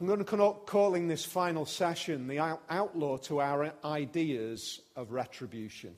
I'm going to call calling this final session the outlaw to our ideas of retribution.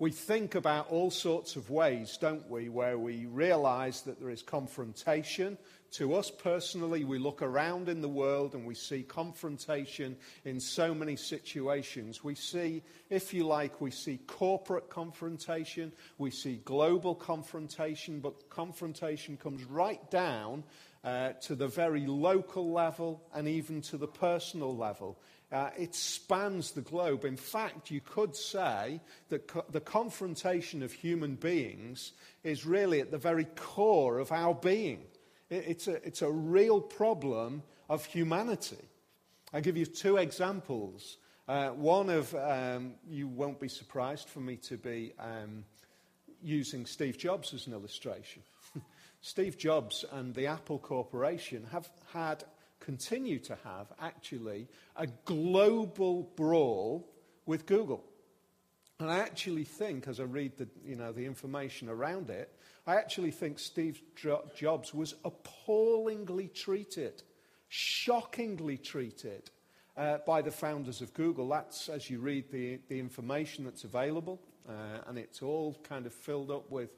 We think about all sorts of ways, don't we, where we realize that there is confrontation. To us personally, we look around in the world and we see confrontation in so many situations. We see, if you like, we see corporate confrontation, we see global confrontation, but confrontation comes right down uh, to the very local level and even to the personal level. Uh, it spans the globe. In fact, you could say that co- the confrontation of human beings is really at the very core of our being. It, it's, a, it's a real problem of humanity. I'll give you two examples. Uh, one of, um, you won't be surprised for me to be um, using Steve Jobs as an illustration. Steve Jobs and the Apple Corporation have had, continue to have, actually, a global brawl with Google. And I actually think, as I read the, you know, the information around it, I actually think Steve Jobs was appallingly treated, shockingly treated uh, by the founders of Google. That's as you read the, the information that's available, uh, and it's all kind of filled up with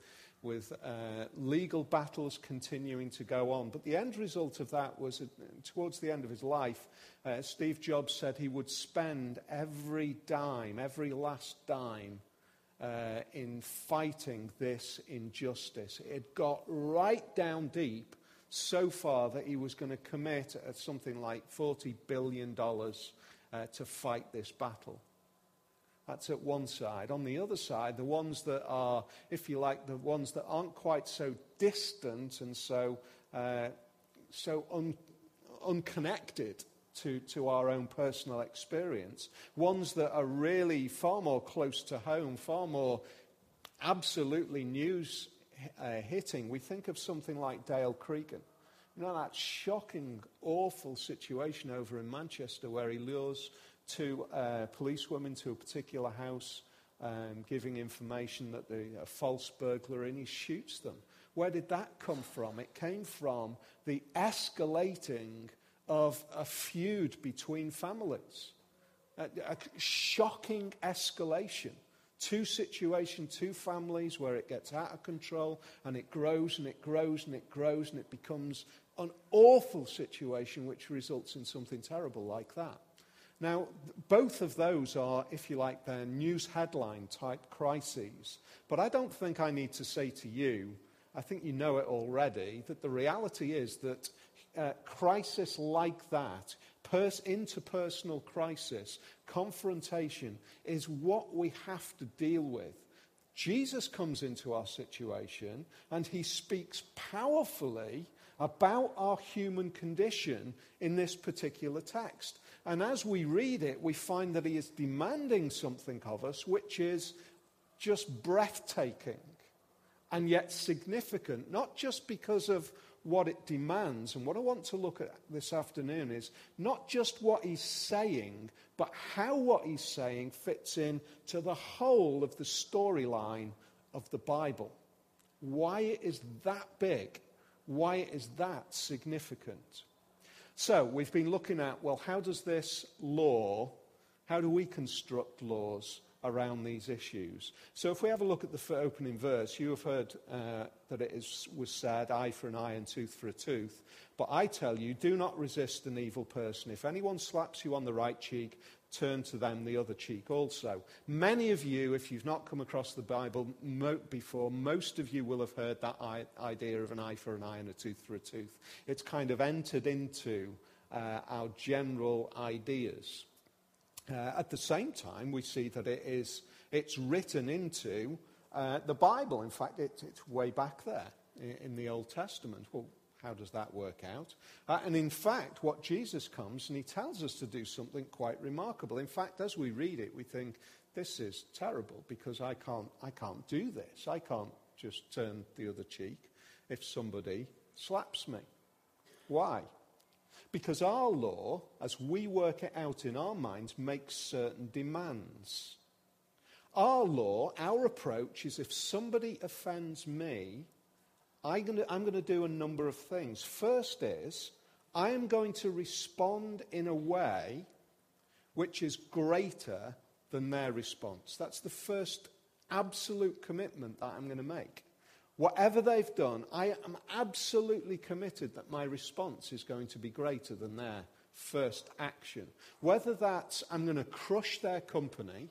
with uh, legal battles continuing to go on. But the end result of that was, uh, towards the end of his life, uh, Steve Jobs said he would spend every dime, every last dime, uh, in fighting this injustice. It got right down deep so far that he was going to commit something like $40 billion uh, to fight this battle. That's at one side. On the other side, the ones that are, if you like, the ones that aren't quite so distant and so, uh, so un, unconnected to, to our own personal experience, ones that are really far more close to home, far more absolutely news uh, hitting. We think of something like Dale Cregan. You know, that shocking, awful situation over in Manchester where he lures two uh, policewomen to a particular house, um, giving information that they're a false burglar, and he shoots them. Where did that come from? It came from the escalating of a feud between families. A, a shocking escalation. Two situations, two families where it gets out of control and it grows and it grows and it grows and it becomes an awful situation which results in something terrible like that. Now, both of those are, if you like, they're news headline type crises. But I don't think I need to say to you, I think you know it already, that the reality is that uh, crisis like that, pers- interpersonal crisis, confrontation, is what we have to deal with. Jesus comes into our situation and he speaks powerfully about our human condition in this particular text. And as we read it, we find that he is demanding something of us which is just breathtaking and yet significant, not just because of what it demands. And what I want to look at this afternoon is not just what he's saying, but how what he's saying fits in to the whole of the storyline of the Bible. Why it is that big, why it is that significant. So we've been looking at, well, how does this law, how do we construct laws around these issues? So if we have a look at the opening verse, you have heard uh, that it is, was said, eye for an eye and tooth for a tooth. But I tell you, do not resist an evil person. If anyone slaps you on the right cheek, turn to them the other cheek also. Many of you, if you've not come across the Bible before, most of you will have heard that idea of an eye for an eye and a tooth for a tooth. It's kind of entered into uh, our general ideas. Uh, at the same time, we see that it is, it's written into uh, the Bible. In fact, it, it's way back there in, in the Old Testament. Well, how does that work out? Uh, and in fact, what Jesus comes and he tells us to do something quite remarkable. In fact, as we read it, we think, this is terrible because I can't, I can't do this. I can't just turn the other cheek if somebody slaps me. Why? Because our law, as we work it out in our minds, makes certain demands. Our law, our approach is if somebody offends me, I'm going, to, do a number of things. First is, I am going to respond in a way which is greater than their response. That's the first absolute commitment that I'm going to make. Whatever they've done, I am absolutely committed that my response is going to be greater than their first action. Whether that's I'm going to crush their company,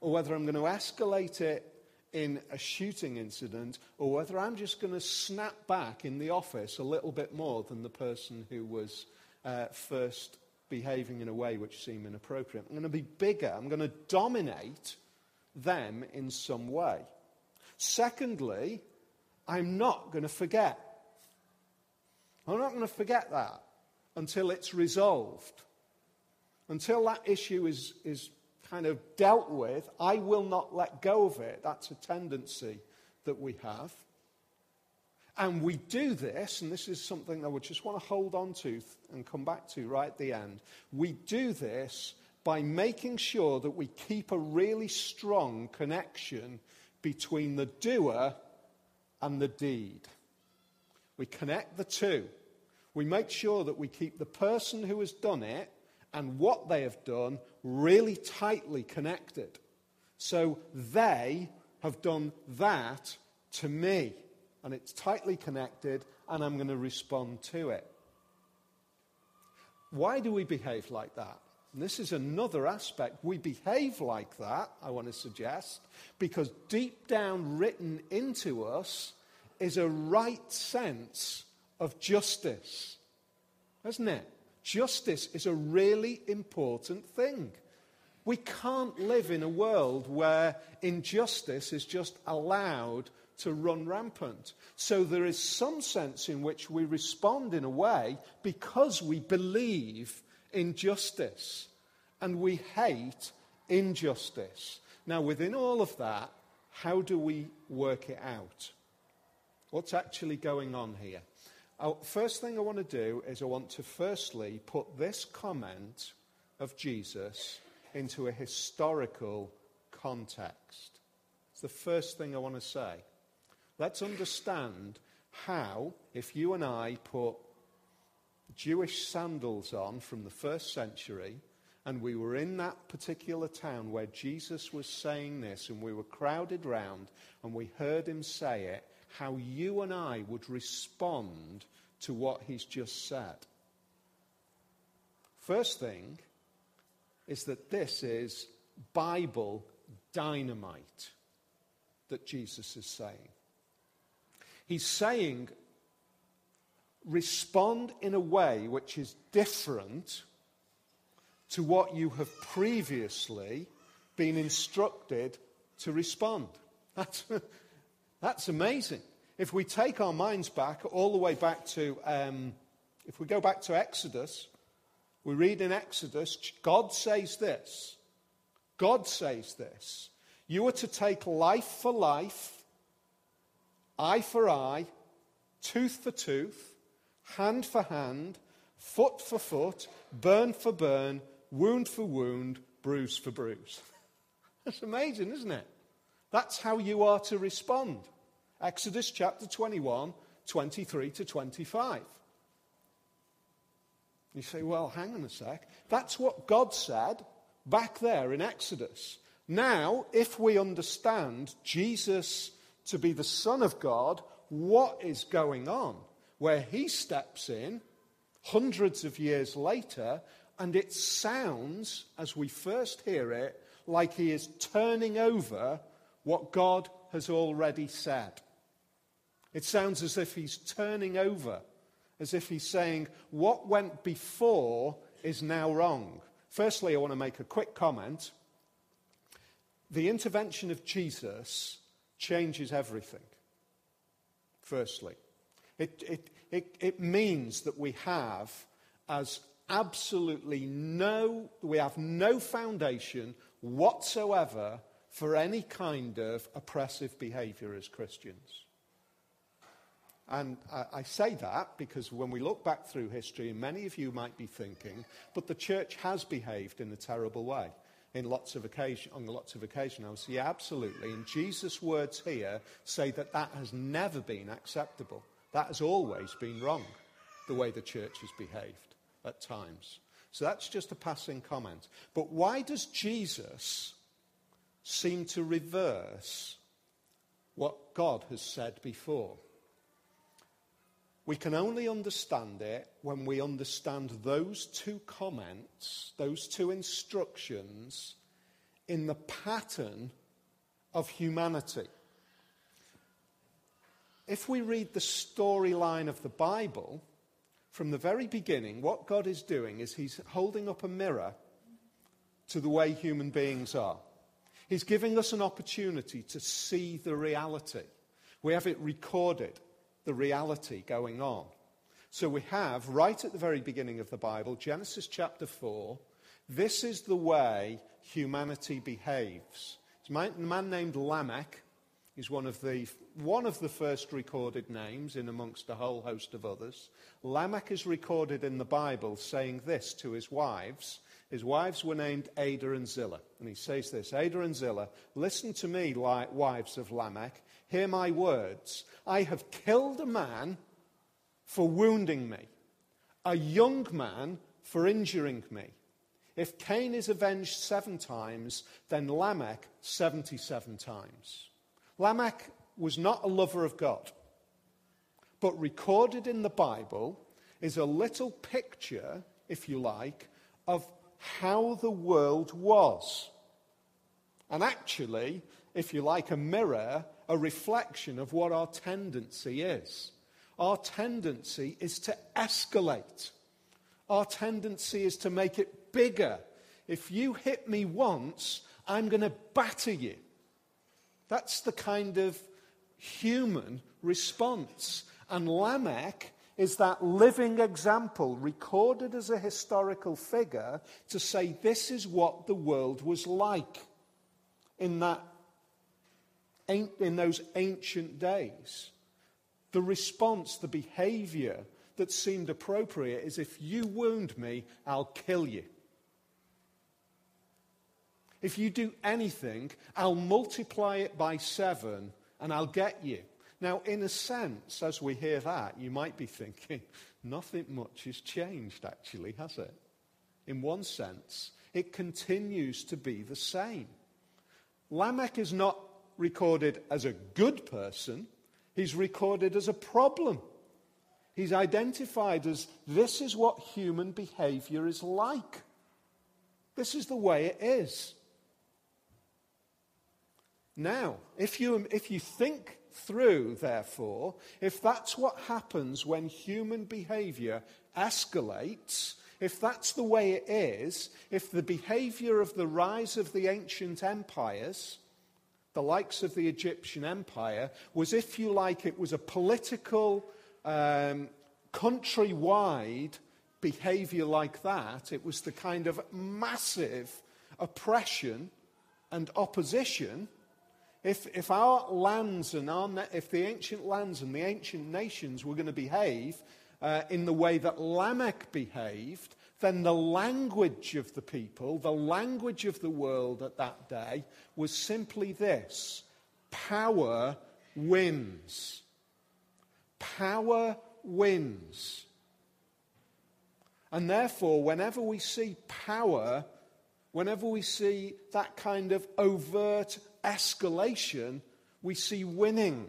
or whether I'm going to escalate it in a shooting incident, or whether I'm just going to snap back in the office a little bit more than the person who was uh, first behaving in a way which seemed inappropriate. I'm going to be bigger. I'm going to dominate them in some way. Secondly, I'm not going to forget. I'm not going to forget that until it's resolved. Until that issue is, is kind of dealt with, I will not let go of it. That's a tendency that we have. And we do this, and this is something that we just want to hold on to and come back to right at the end. We do this by making sure that we keep a really strong connection between the doer and the deed. We connect the two. We make sure that we keep the person who has done it and what they have done really tightly connected. So they have done that to me, and it's tightly connected, and I'm going to respond to it. Why do we behave like that? And this is another aspect. We behave like that, I want to suggest, because deep down written into us is a right sense of justice, isn't it? Justice is a really important thing. We can't live in a world where injustice is just allowed to run rampant. So there is some sense in which we respond in a way because we believe in justice and we hate injustice. Now, within all of that, how do we work it out? What's actually going on here? Uh, first thing I want to do is I want to firstly put this comment of Jesus into a historical context. It's the first thing I want to say. Let's understand how, if you and I put Jewish sandals on from the first century, and we were in that particular town where Jesus was saying this, and we were crowded round, and we heard him say it, how you and I would respond to what he's just said. First thing is that this is Bible dynamite that Jesus is saying. He's saying, respond in a way which is different to what you have previously been instructed to respond. That's, that's amazing. If we take our minds back, all the way back to, um, if we go back to Exodus, we read in Exodus, God says this. God says this. You are to take life for life, eye for eye, tooth for tooth, hand for hand, foot for foot, burn for burn, wound for wound, bruise for bruise. That's amazing, isn't it? That's how you are to respond. Exodus chapter 21, 23 to 25. You say, well, hang on a sec. That's what God said back there in Exodus. Now, if we understand Jesus to be the Son of God, what is going on? Where he steps in hundreds of years later, and it sounds, as we first hear it, like he is turning over what God has already said. It sounds as if he's turning over, as if he's saying, What went before is now wrong. Firstly, I want to make a quick comment. The intervention of Jesus changes everything. Firstly, it, it, it, it means that we have as absolutely no, we have no foundation whatsoever for any kind of oppressive behavior as Christians. And I, I, say that because when we look back through history, many of you might be thinking, but the church has behaved in a terrible way in lots of occasion, on lots of occasions. I would say, yeah, absolutely. And Jesus' words here say that that has never been acceptable. That has always been wrong. the way the church has behaved at times. So that's just a passing comment. But why does Jesus seem to reverse what God has said before? We can only understand it when we understand those two comments, those two instructions, in the pattern of humanity. If we read the storyline of the Bible, from the very beginning, what God is doing is He's holding up a mirror to the way human beings are. He's giving us an opportunity to see the reality. We have it recorded, the reality going on. So we have, right at the very beginning of the Bible, Genesis chapter 4, this is the way humanity behaves. It's a man named Lamech. He's one of the, one of the first recorded names in amongst a whole host of others. Lamech is recorded in the Bible saying this to his wives. His wives were named Ada and Zillah. And he says this Ada and Zillah, listen to me, wives of Lamech. Hear my words. I have killed a man for wounding me, a young man for injuring me. If Cain is avenged seven times, then Lamech 77 times. Lamech was not a lover of God, but recorded in the Bible is a little picture, if you like, of how the world was. And actually, if you like, a mirror, a reflection of what our tendency is. Our tendency is to escalate. Our tendency is to make it bigger. If you hit me once, I'm going to batter you. That's the kind of human response. And Lamech is that living example recorded as a historical figure to say this is what the world was like in, that, in those ancient days. The response, the behavior that seemed appropriate is if you wound me, I'll kill you. If you do anything, I'll multiply it by seven and I'll get you. Now, in a sense, as we hear that, you might be thinking, nothing much has changed, actually, has it? In one sense, it continues to be the same. Lamech is not recorded as a good person, he's recorded as a problem. He's identified as this is what human behavior is like. This is the way it is. Now, if you, if you think through, therefore, if that's what happens when human behavior escalates, if that's the way it is, if the behavior of the rise of the ancient empires, the likes of the Egyptian empire, was, if you like, it was a political, um, countrywide behavior like that, it was the kind of massive oppression and opposition if, if our lands and our, if the ancient lands and the ancient nations were going to behave uh, in the way that Lamech behaved, then the language of the people, the language of the world at that day, was simply this power wins. Power wins. And therefore, whenever we see power, whenever we see that kind of overt escalation, we see winning.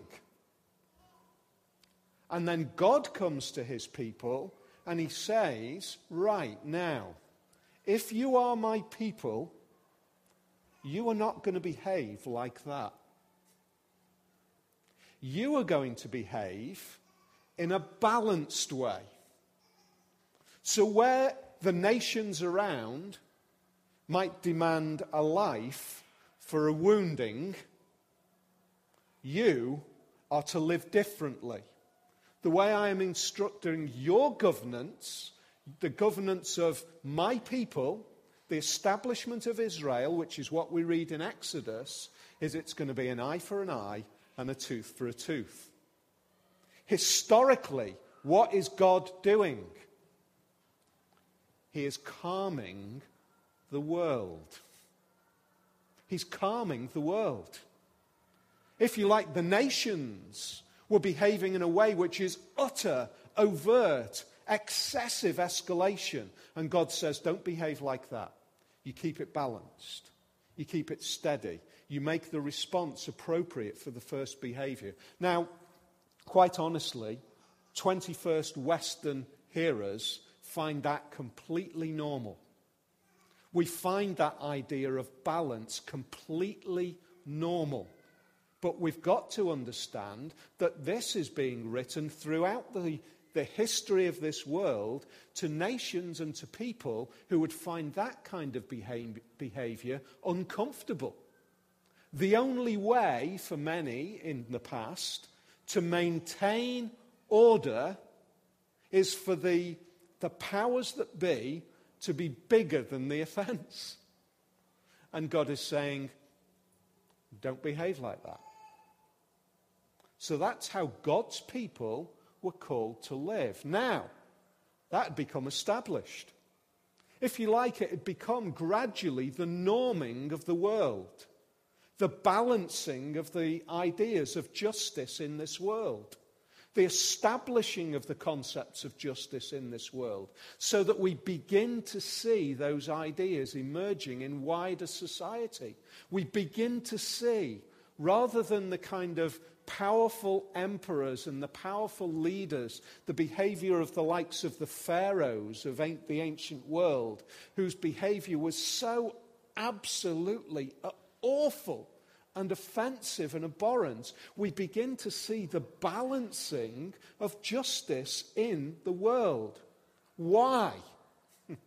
And then God comes to his people and he says, Right now, if you are my people, you are not going to behave like that. You are going to behave in a balanced way. So, where the nations around might demand a life for a wounding, you are to live differently. The way I am instructing your governance, the governance of my people, the establishment of Israel, which is what we read in Exodus, is it's going to be an eye for an eye and a tooth for a tooth. Historically, what is God doing? He is calming the world. He's calming the world. If you like, the nations were behaving in a way which is utter, overt excessive escalation. And God says, don't behave like that. You keep it balanced, you keep it steady, you make the response appropriate for the first behavior. Now, quite honestly, 21st Western hearers find that completely normal. We find that idea of balance completely normal. But we've got to understand that this is being written throughout the, the history of this world to nations and to people who would find that kind of behavior uncomfortable. The only way for many in the past to maintain order is for the, the powers that be to be bigger than the offense. And God is saying, don't behave like that. So that's how God's people were called to live. Now, that had become established. If you like, it had become gradually the norming of the world, the balancing of the ideas of justice in this world the establishing of the concepts of justice in this world, so that we begin to see those ideas emerging in wider society. We begin to see, rather than the kind of powerful emperors and the powerful leaders, the behavior of the likes of the pharaohs of the ancient world, whose behavior was so absolutely awful and offensive and abhorrent, we begin to see the balancing of justice in the world. Why?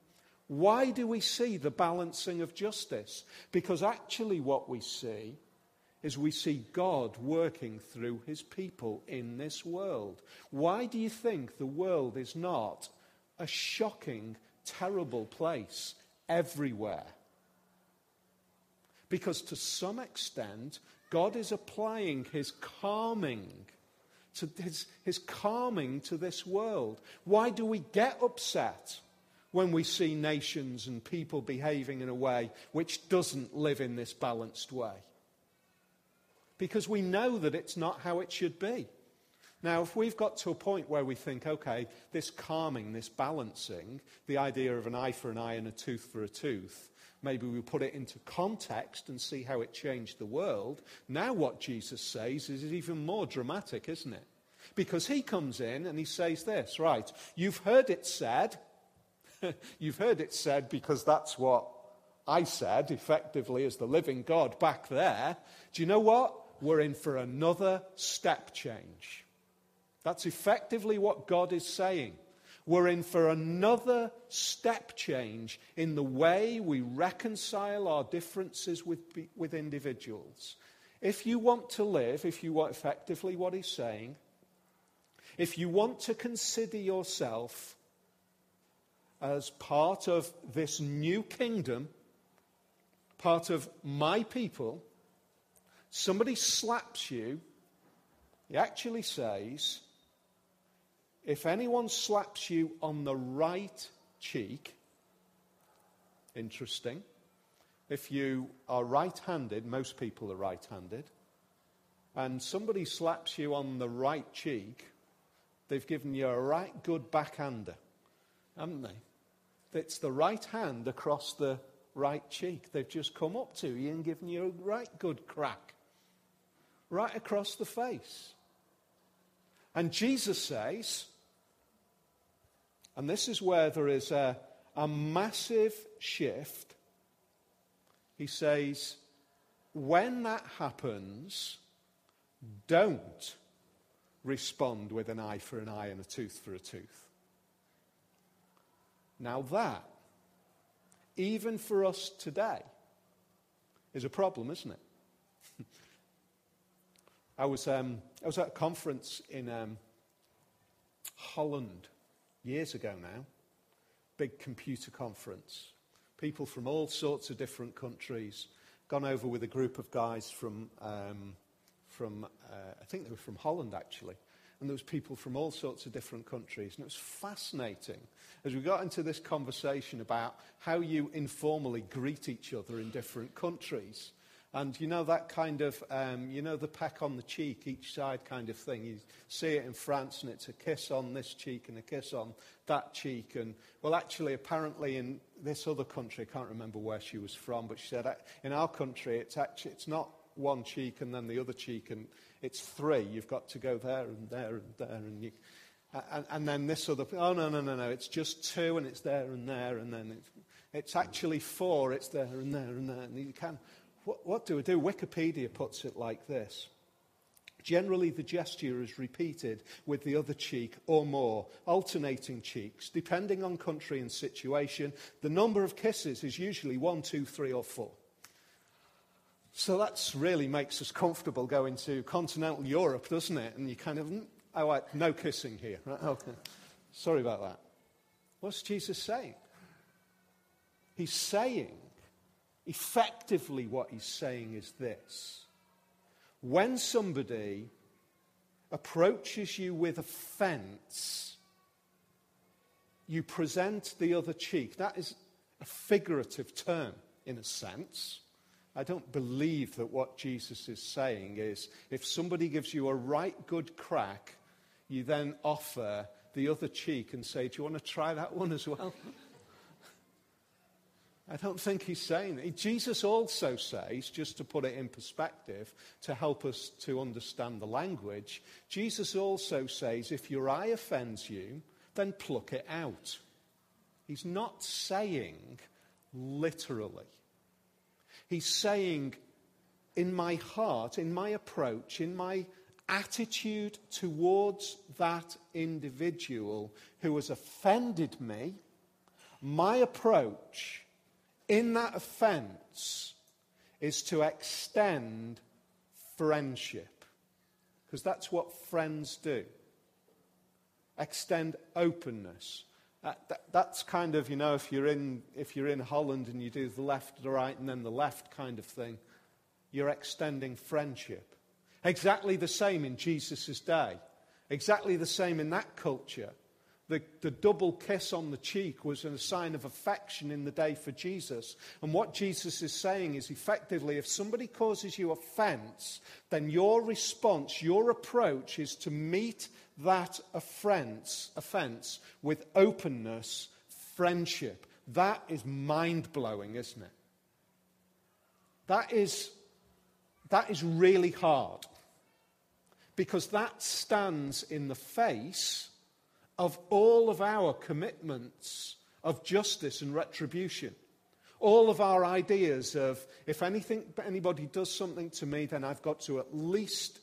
Why do we see the balancing of justice? Because actually, what we see is we see God working through his people in this world. Why do you think the world is not a shocking, terrible place everywhere? Because to some extent, God is applying his calming to his, his calming to this world. Why do we get upset when we see nations and people behaving in a way which doesn't live in this balanced way? Because we know that it's not how it should be. Now, if we've got to a point where we think, okay, this calming, this balancing, the idea of an eye for an eye and a tooth for a tooth, Maybe we put it into context and see how it changed the world. Now, what Jesus says is even more dramatic, isn't it? Because he comes in and he says this, right, you've heard it said, you've heard it said because that's what I said effectively as the living God back there. Do you know what? We're in for another step change. That's effectively what God is saying. We're in for another step change in the way we reconcile our differences with, with individuals. If you want to live, if you want effectively what he's saying, if you want to consider yourself as part of this new kingdom, part of my people, somebody slaps you, he actually says, if anyone slaps you on the right cheek, interesting. If you are right handed, most people are right handed, and somebody slaps you on the right cheek, they've given you a right good backhander, haven't they? It's the right hand across the right cheek. They've just come up to you and given you a right good crack, right across the face. And Jesus says, and this is where there is a, a massive shift. He says, when that happens, don't respond with an eye for an eye and a tooth for a tooth. Now, that, even for us today, is a problem, isn't it? I, was, um, I was at a conference in um, Holland years ago now, big computer conference. People from all sorts of different countries, gone over with a group of guys from, um, from uh, I think they were from Holland actually. And there was people from all sorts of different countries. And it was fascinating as we got into this conversation about how you informally greet each other in different countries. And you know that kind of, um, you know, the peck on the cheek, each side kind of thing. You see it in France, and it's a kiss on this cheek and a kiss on that cheek. And, well, actually, apparently in this other country, I can't remember where she was from, but she said, uh, in our country, it's actually, it's not one cheek and then the other cheek, and it's three. You've got to go there and there and there, and you, and, and then this other, oh, no, no, no, no, it's just two, and it's there and there, and then it's, it's actually four, it's there and there and there, and you can, what, what do we do? Wikipedia puts it like this. Generally, the gesture is repeated with the other cheek or more, alternating cheeks. Depending on country and situation, the number of kisses is usually one, two, three, or four. So that really makes us comfortable going to continental Europe, doesn't it? And you kind of, hmm, oh, right, no kissing here. Okay. Sorry about that. What's Jesus saying? He's saying Effectively, what he's saying is this when somebody approaches you with offense, you present the other cheek. That is a figurative term, in a sense. I don't believe that what Jesus is saying is if somebody gives you a right good crack, you then offer the other cheek and say, Do you want to try that one as well? I don't think he's saying that. Jesus also says, just to put it in perspective, to help us to understand the language, Jesus also says, if your eye offends you, then pluck it out. He's not saying literally. He's saying, in my heart, in my approach, in my attitude towards that individual who has offended me, my approach in that offense is to extend friendship. Because that's what friends do. Extend openness. That, that, that's kind of, you know, if you're, in, if you're in Holland and you do the left, the right, and then the left kind of thing, you're extending friendship. Exactly the same in Jesus' day. Exactly the same in that culture. The, the double kiss on the cheek was a sign of affection in the day for Jesus. And what Jesus is saying is effectively, if somebody causes you offense, then your response, your approach is to meet that offense, offense with openness, friendship. That is mind blowing, isn't it? That is, that is really hard. Because that stands in the face of all of our commitments of justice and retribution. All of our ideas of if anything, anybody does something to me, then I've got to at least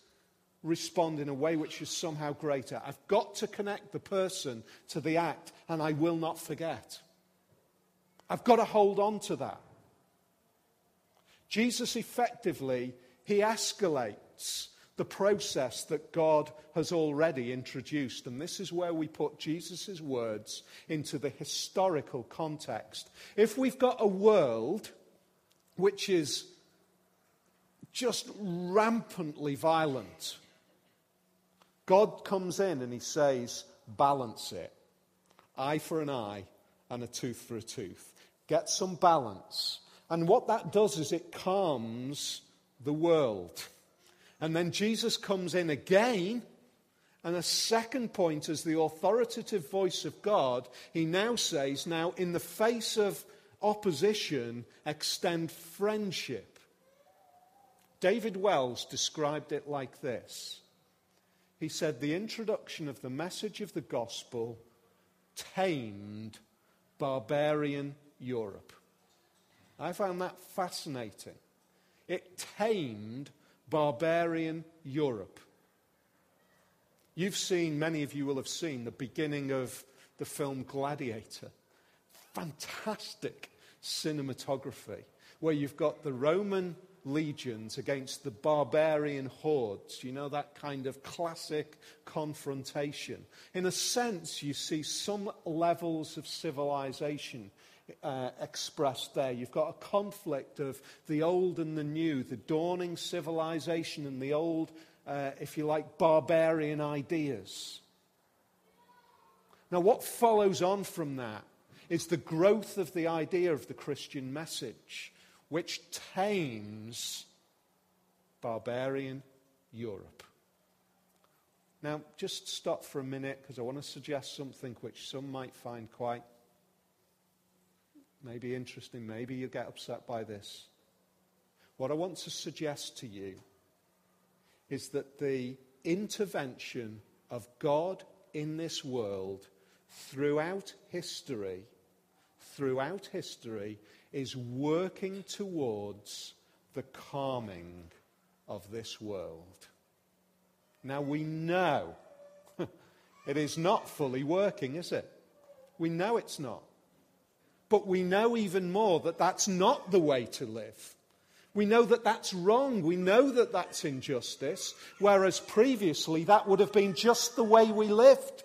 respond in a way which is somehow greater. I've got to connect the person to the act, and I will not forget. I've got to hold on to that. Jesus effectively, he escalates the process that God has already introduced. And this is where we put Jesus' words into the historical context. If we've got a world which is just rampantly violent, God comes in and he says, balance it. Eye for an eye and a tooth for a tooth. Get some balance. And what that does is it calms the world. And then Jesus comes in again. And a second point, as the authoritative voice of God, he now says, Now, in the face of opposition, extend friendship. David Wells described it like this He said, The introduction of the message of the gospel tamed barbarian Europe. I found that fascinating. It tamed barbarian Europe. You've seen, many of you will have seen, the beginning of the film Gladiator. Fantastic cinematography, where you've got the Roman legions against the barbarian hordes. You know, that kind of classic confrontation. In a sense, you see some levels of civilization uh, expressed there. You've got a conflict of the old and the new, the dawning civilization and the old, uh, if you like, barbarian ideas. Now, what follows on from that is the growth of the idea of the Christian message, which tames barbarian Europe. Now, just stop for a minute because I want to suggest something which some might find quite maybe interesting. Maybe you get upset by this. What I want to suggest to you is that the intervention of God in this world throughout history, throughout history, is working towards the calming of this world. Now we know it is not fully working, is it? We know it's not. But we know even more that that's not the way to live. We know that that's wrong. We know that that's injustice, whereas previously that would have been just the way we lived.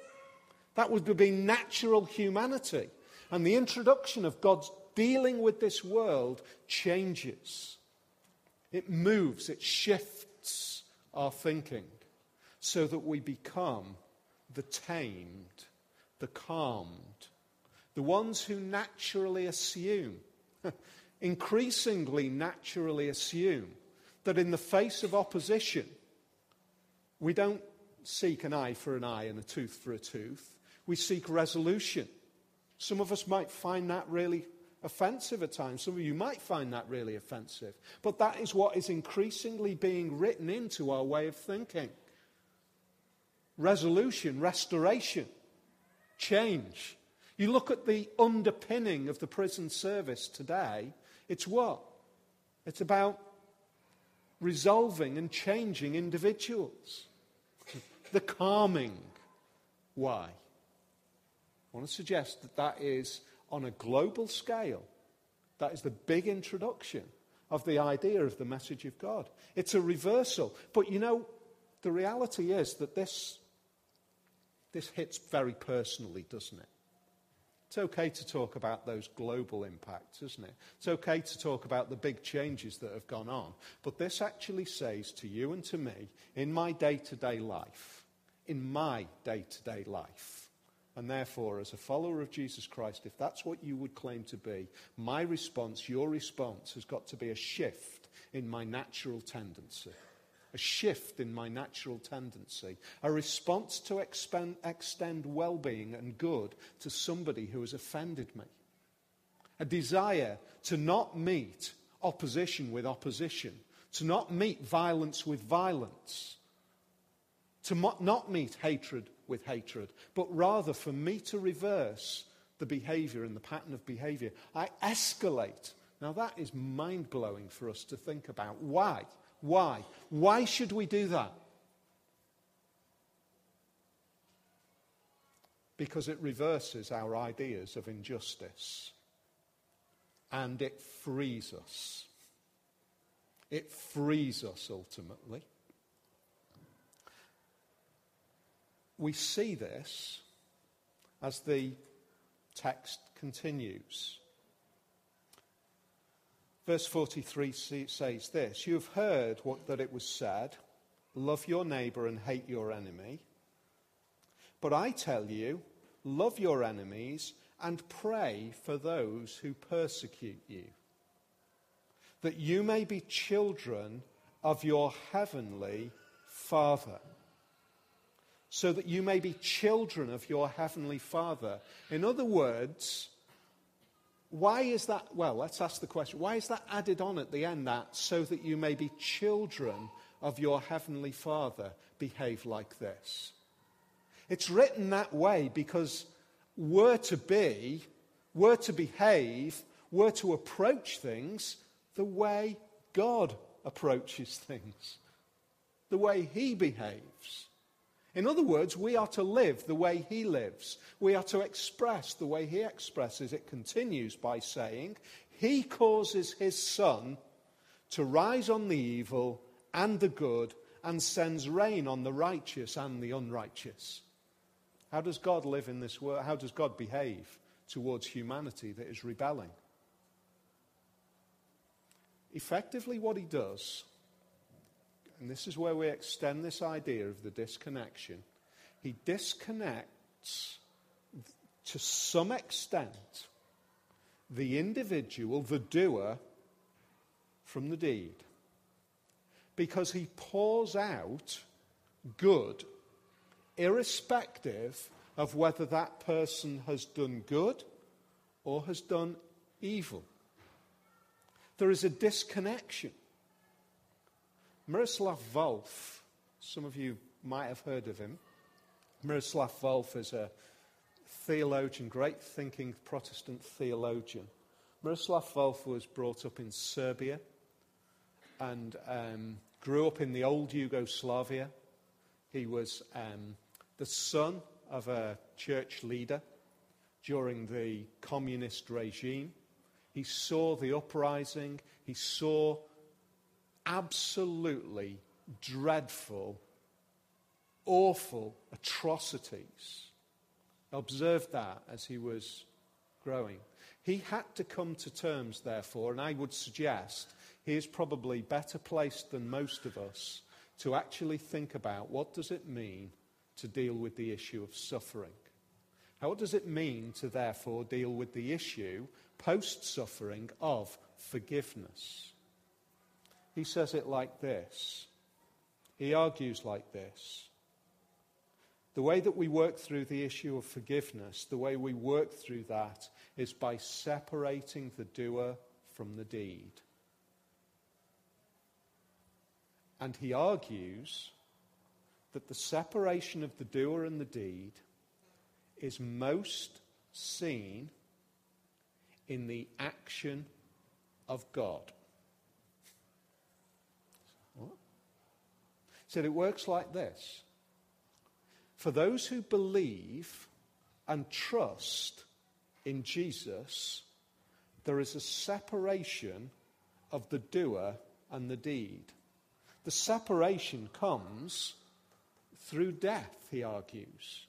That would have been natural humanity. And the introduction of God's dealing with this world changes. It moves, it shifts our thinking so that we become the tamed, the calmed, the ones who naturally assume, increasingly naturally assume, that in the face of opposition, we don't seek an eye for an eye and a tooth for a tooth. We seek resolution. Some of us might find that really offensive at times. Some of you might find that really offensive. But that is what is increasingly being written into our way of thinking resolution, restoration, change. You look at the underpinning of the prison service today, it's what? It's about resolving and changing individuals. The calming. Why? I want to suggest that that is on a global scale. That is the big introduction of the idea of the message of God. It's a reversal. But you know, the reality is that this, this hits very personally, doesn't it? It's okay to talk about those global impacts, isn't it? It's okay to talk about the big changes that have gone on. But this actually says to you and to me, in my day to day life, in my day to day life, and therefore, as a follower of Jesus Christ, if that's what you would claim to be, my response, your response, has got to be a shift in my natural tendency. A shift in my natural tendency. A response to extend well being and good to somebody who has offended me. A desire to not meet opposition with opposition, to not meet violence with violence, to not meet hatred with hatred, but rather for me to reverse the behavior and the pattern of behavior. I escalate. Now, that is mind blowing for us to think about. Why? Why? Why should we do that? Because it reverses our ideas of injustice and it frees us. It frees us ultimately. we see this as the text continues. Verse 43 says this You have heard what, that it was said, love your neighbor and hate your enemy. But I tell you, love your enemies and pray for those who persecute you, that you may be children of your heavenly Father so that you may be children of your heavenly Father. In other words, why is that? Well, let's ask the question. Why is that added on at the end, that so that you may be children of your heavenly Father? Behave like this. It's written that way because we're to be, we're to behave, we're to approach things the way God approaches things, the way He behaves. In other words, we are to live the way he lives. We are to express the way he expresses. It continues by saying, He causes his sun to rise on the evil and the good and sends rain on the righteous and the unrighteous. How does God live in this world? How does God behave towards humanity that is rebelling? Effectively, what he does and this is where we extend this idea of the disconnection, he disconnects to some extent the individual, the doer, from the deed. because he pours out good, irrespective of whether that person has done good or has done evil. There is a disconnection. Miroslav Volf, some of you might have heard of him. Miroslav Volf is a theologian, great thinking Protestant theologian. Miroslav Volf was brought up in Serbia and um, grew up in the old Yugoslavia. He was um, the son of a church leader during the communist regime. He saw the uprising. He saw absolutely dreadful, awful atrocities. Observed that as he was growing. He had to come to terms, therefore, and I would suggest he is probably better placed than most of us to actually think about what does it mean to deal with the issue of suffering. How does it mean to therefore deal with the issue post suffering of forgiveness? He says it like this. He argues like this. The way that we work through the issue of forgiveness, the way we work through that is by separating the doer from the deed. And he argues that the separation of the doer and the deed is most seen in the action of God. Said it works like this. For those who believe and trust in Jesus, there is a separation of the doer and the deed. The separation comes through death, he argues.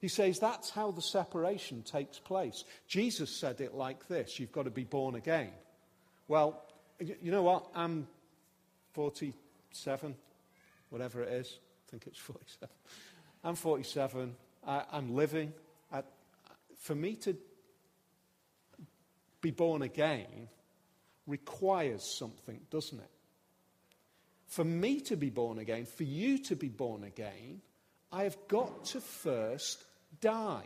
He says that's how the separation takes place. Jesus said it like this you've got to be born again. Well, you know what? I'm 47, whatever it is. I think it's 47. I'm 47. I, am living. At, for me to be born again requires something, doesn't it? For me to be born again, for you to be born again, I have got to first die.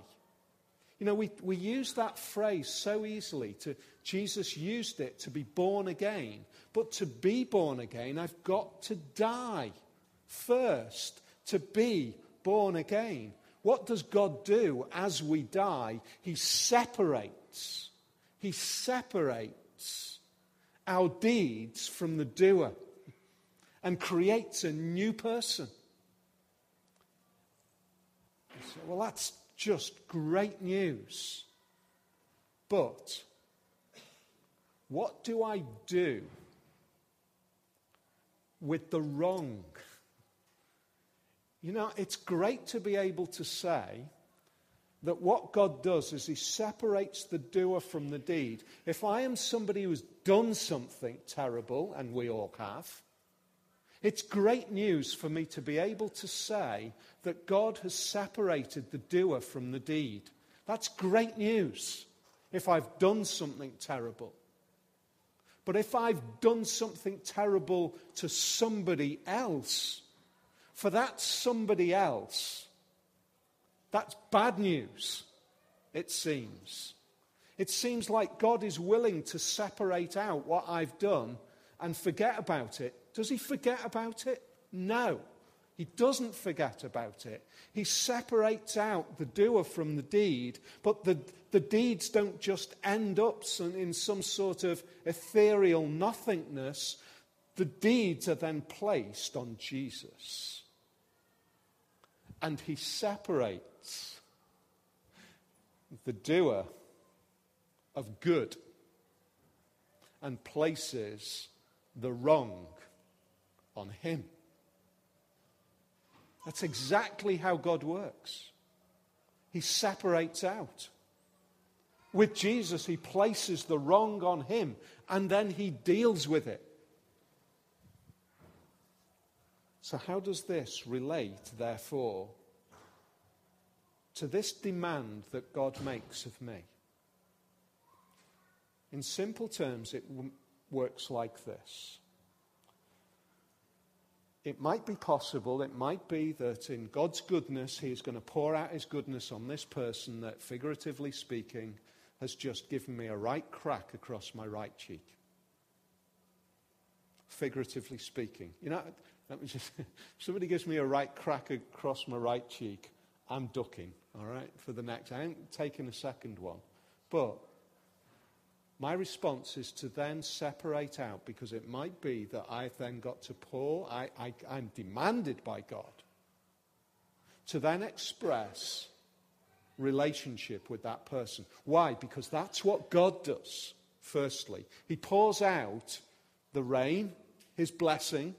You know, we, we use that phrase so easily. To, Jesus used it to be born again. But to be born again, I've got to die first to be born again. What does God do as we die? He separates. He separates our deeds from the doer and creates a new person. Say, well, that's just great news. But what do I do with the wrong? You know, it's great to be able to say that what God does is He separates the doer from the deed. If I am somebody who's done something terrible, and we all have, it's great news for me to be able to say that God has separated the doer from the deed. That's great news if I've done something terrible. But if I've done something terrible to somebody else, for that somebody else, that's bad news, it seems. It seems like God is willing to separate out what I've done and forget about it does he forget about it? No. He doesn't forget about it. He separates out the doer from the deed, but the, the deeds don't just end up in some sort of ethereal nothingness. The deeds are then placed on Jesus. And he separates the doer of good and places the wrong on Him. That's exactly how God works. He separates out. With Jesus, He places the wrong on Him and then He deals with it. So, how does this relate, therefore, to this demand that God makes of me? In simple terms, it w- works like this it might be possible, it might be that in God's goodness, He is going to pour out His goodness on this person that, figuratively speaking, has just given me a right crack across my right cheek. Figuratively speaking. You know, let me just, somebody gives me a right crack across my right cheek, I'm ducking, all right, for the next. I ain't taking a second one. But my response is to then separate out because it might be that I've then got to pour, I, I, I'm demanded by God to then express relationship with that person. Why? Because that's what God does, firstly. He pours out the rain, his blessing,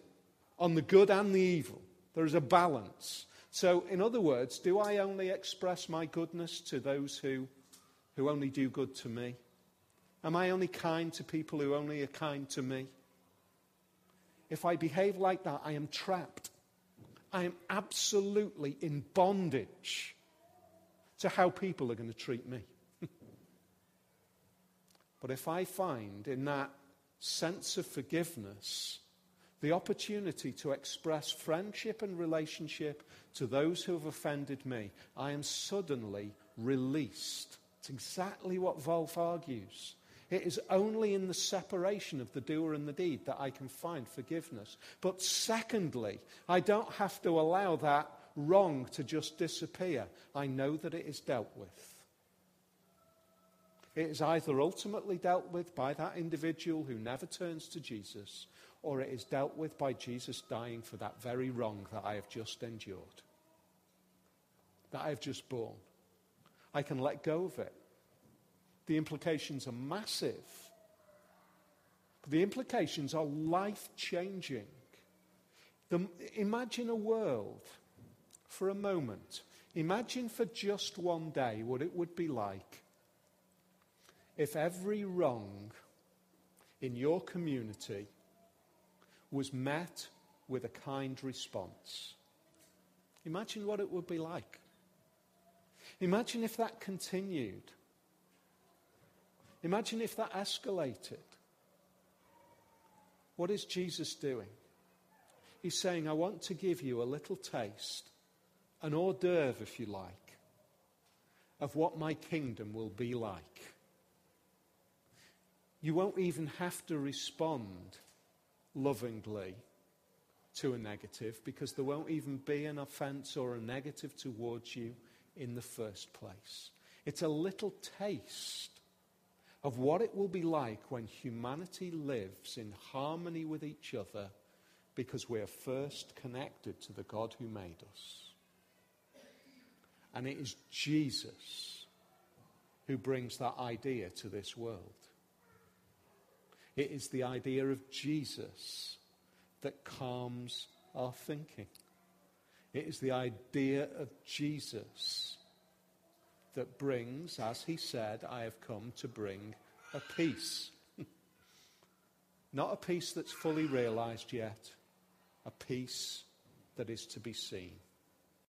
on the good and the evil. There is a balance. So, in other words, do I only express my goodness to those who, who only do good to me? Am I only kind to people who only are kind to me? If I behave like that, I am trapped. I am absolutely in bondage to how people are going to treat me. but if I find in that sense of forgiveness the opportunity to express friendship and relationship to those who have offended me, I am suddenly released. It's exactly what Volf argues. It is only in the separation of the doer and the deed that I can find forgiveness. But secondly, I don't have to allow that wrong to just disappear. I know that it is dealt with. It is either ultimately dealt with by that individual who never turns to Jesus, or it is dealt with by Jesus dying for that very wrong that I have just endured, that I have just borne. I can let go of it. The implications are massive. The implications are life changing. Imagine a world for a moment. Imagine for just one day what it would be like if every wrong in your community was met with a kind response. Imagine what it would be like. Imagine if that continued. Imagine if that escalated. What is Jesus doing? He's saying, I want to give you a little taste, an hors d'oeuvre, if you like, of what my kingdom will be like. You won't even have to respond lovingly to a negative because there won't even be an offense or a negative towards you in the first place. It's a little taste of what it will be like when humanity lives in harmony with each other because we are first connected to the God who made us. And it is Jesus who brings that idea to this world. It is the idea of Jesus that calms our thinking. It is the idea of Jesus that brings, as he said, I have come to bring a peace. Not a peace that's fully realized yet, a peace that is to be seen.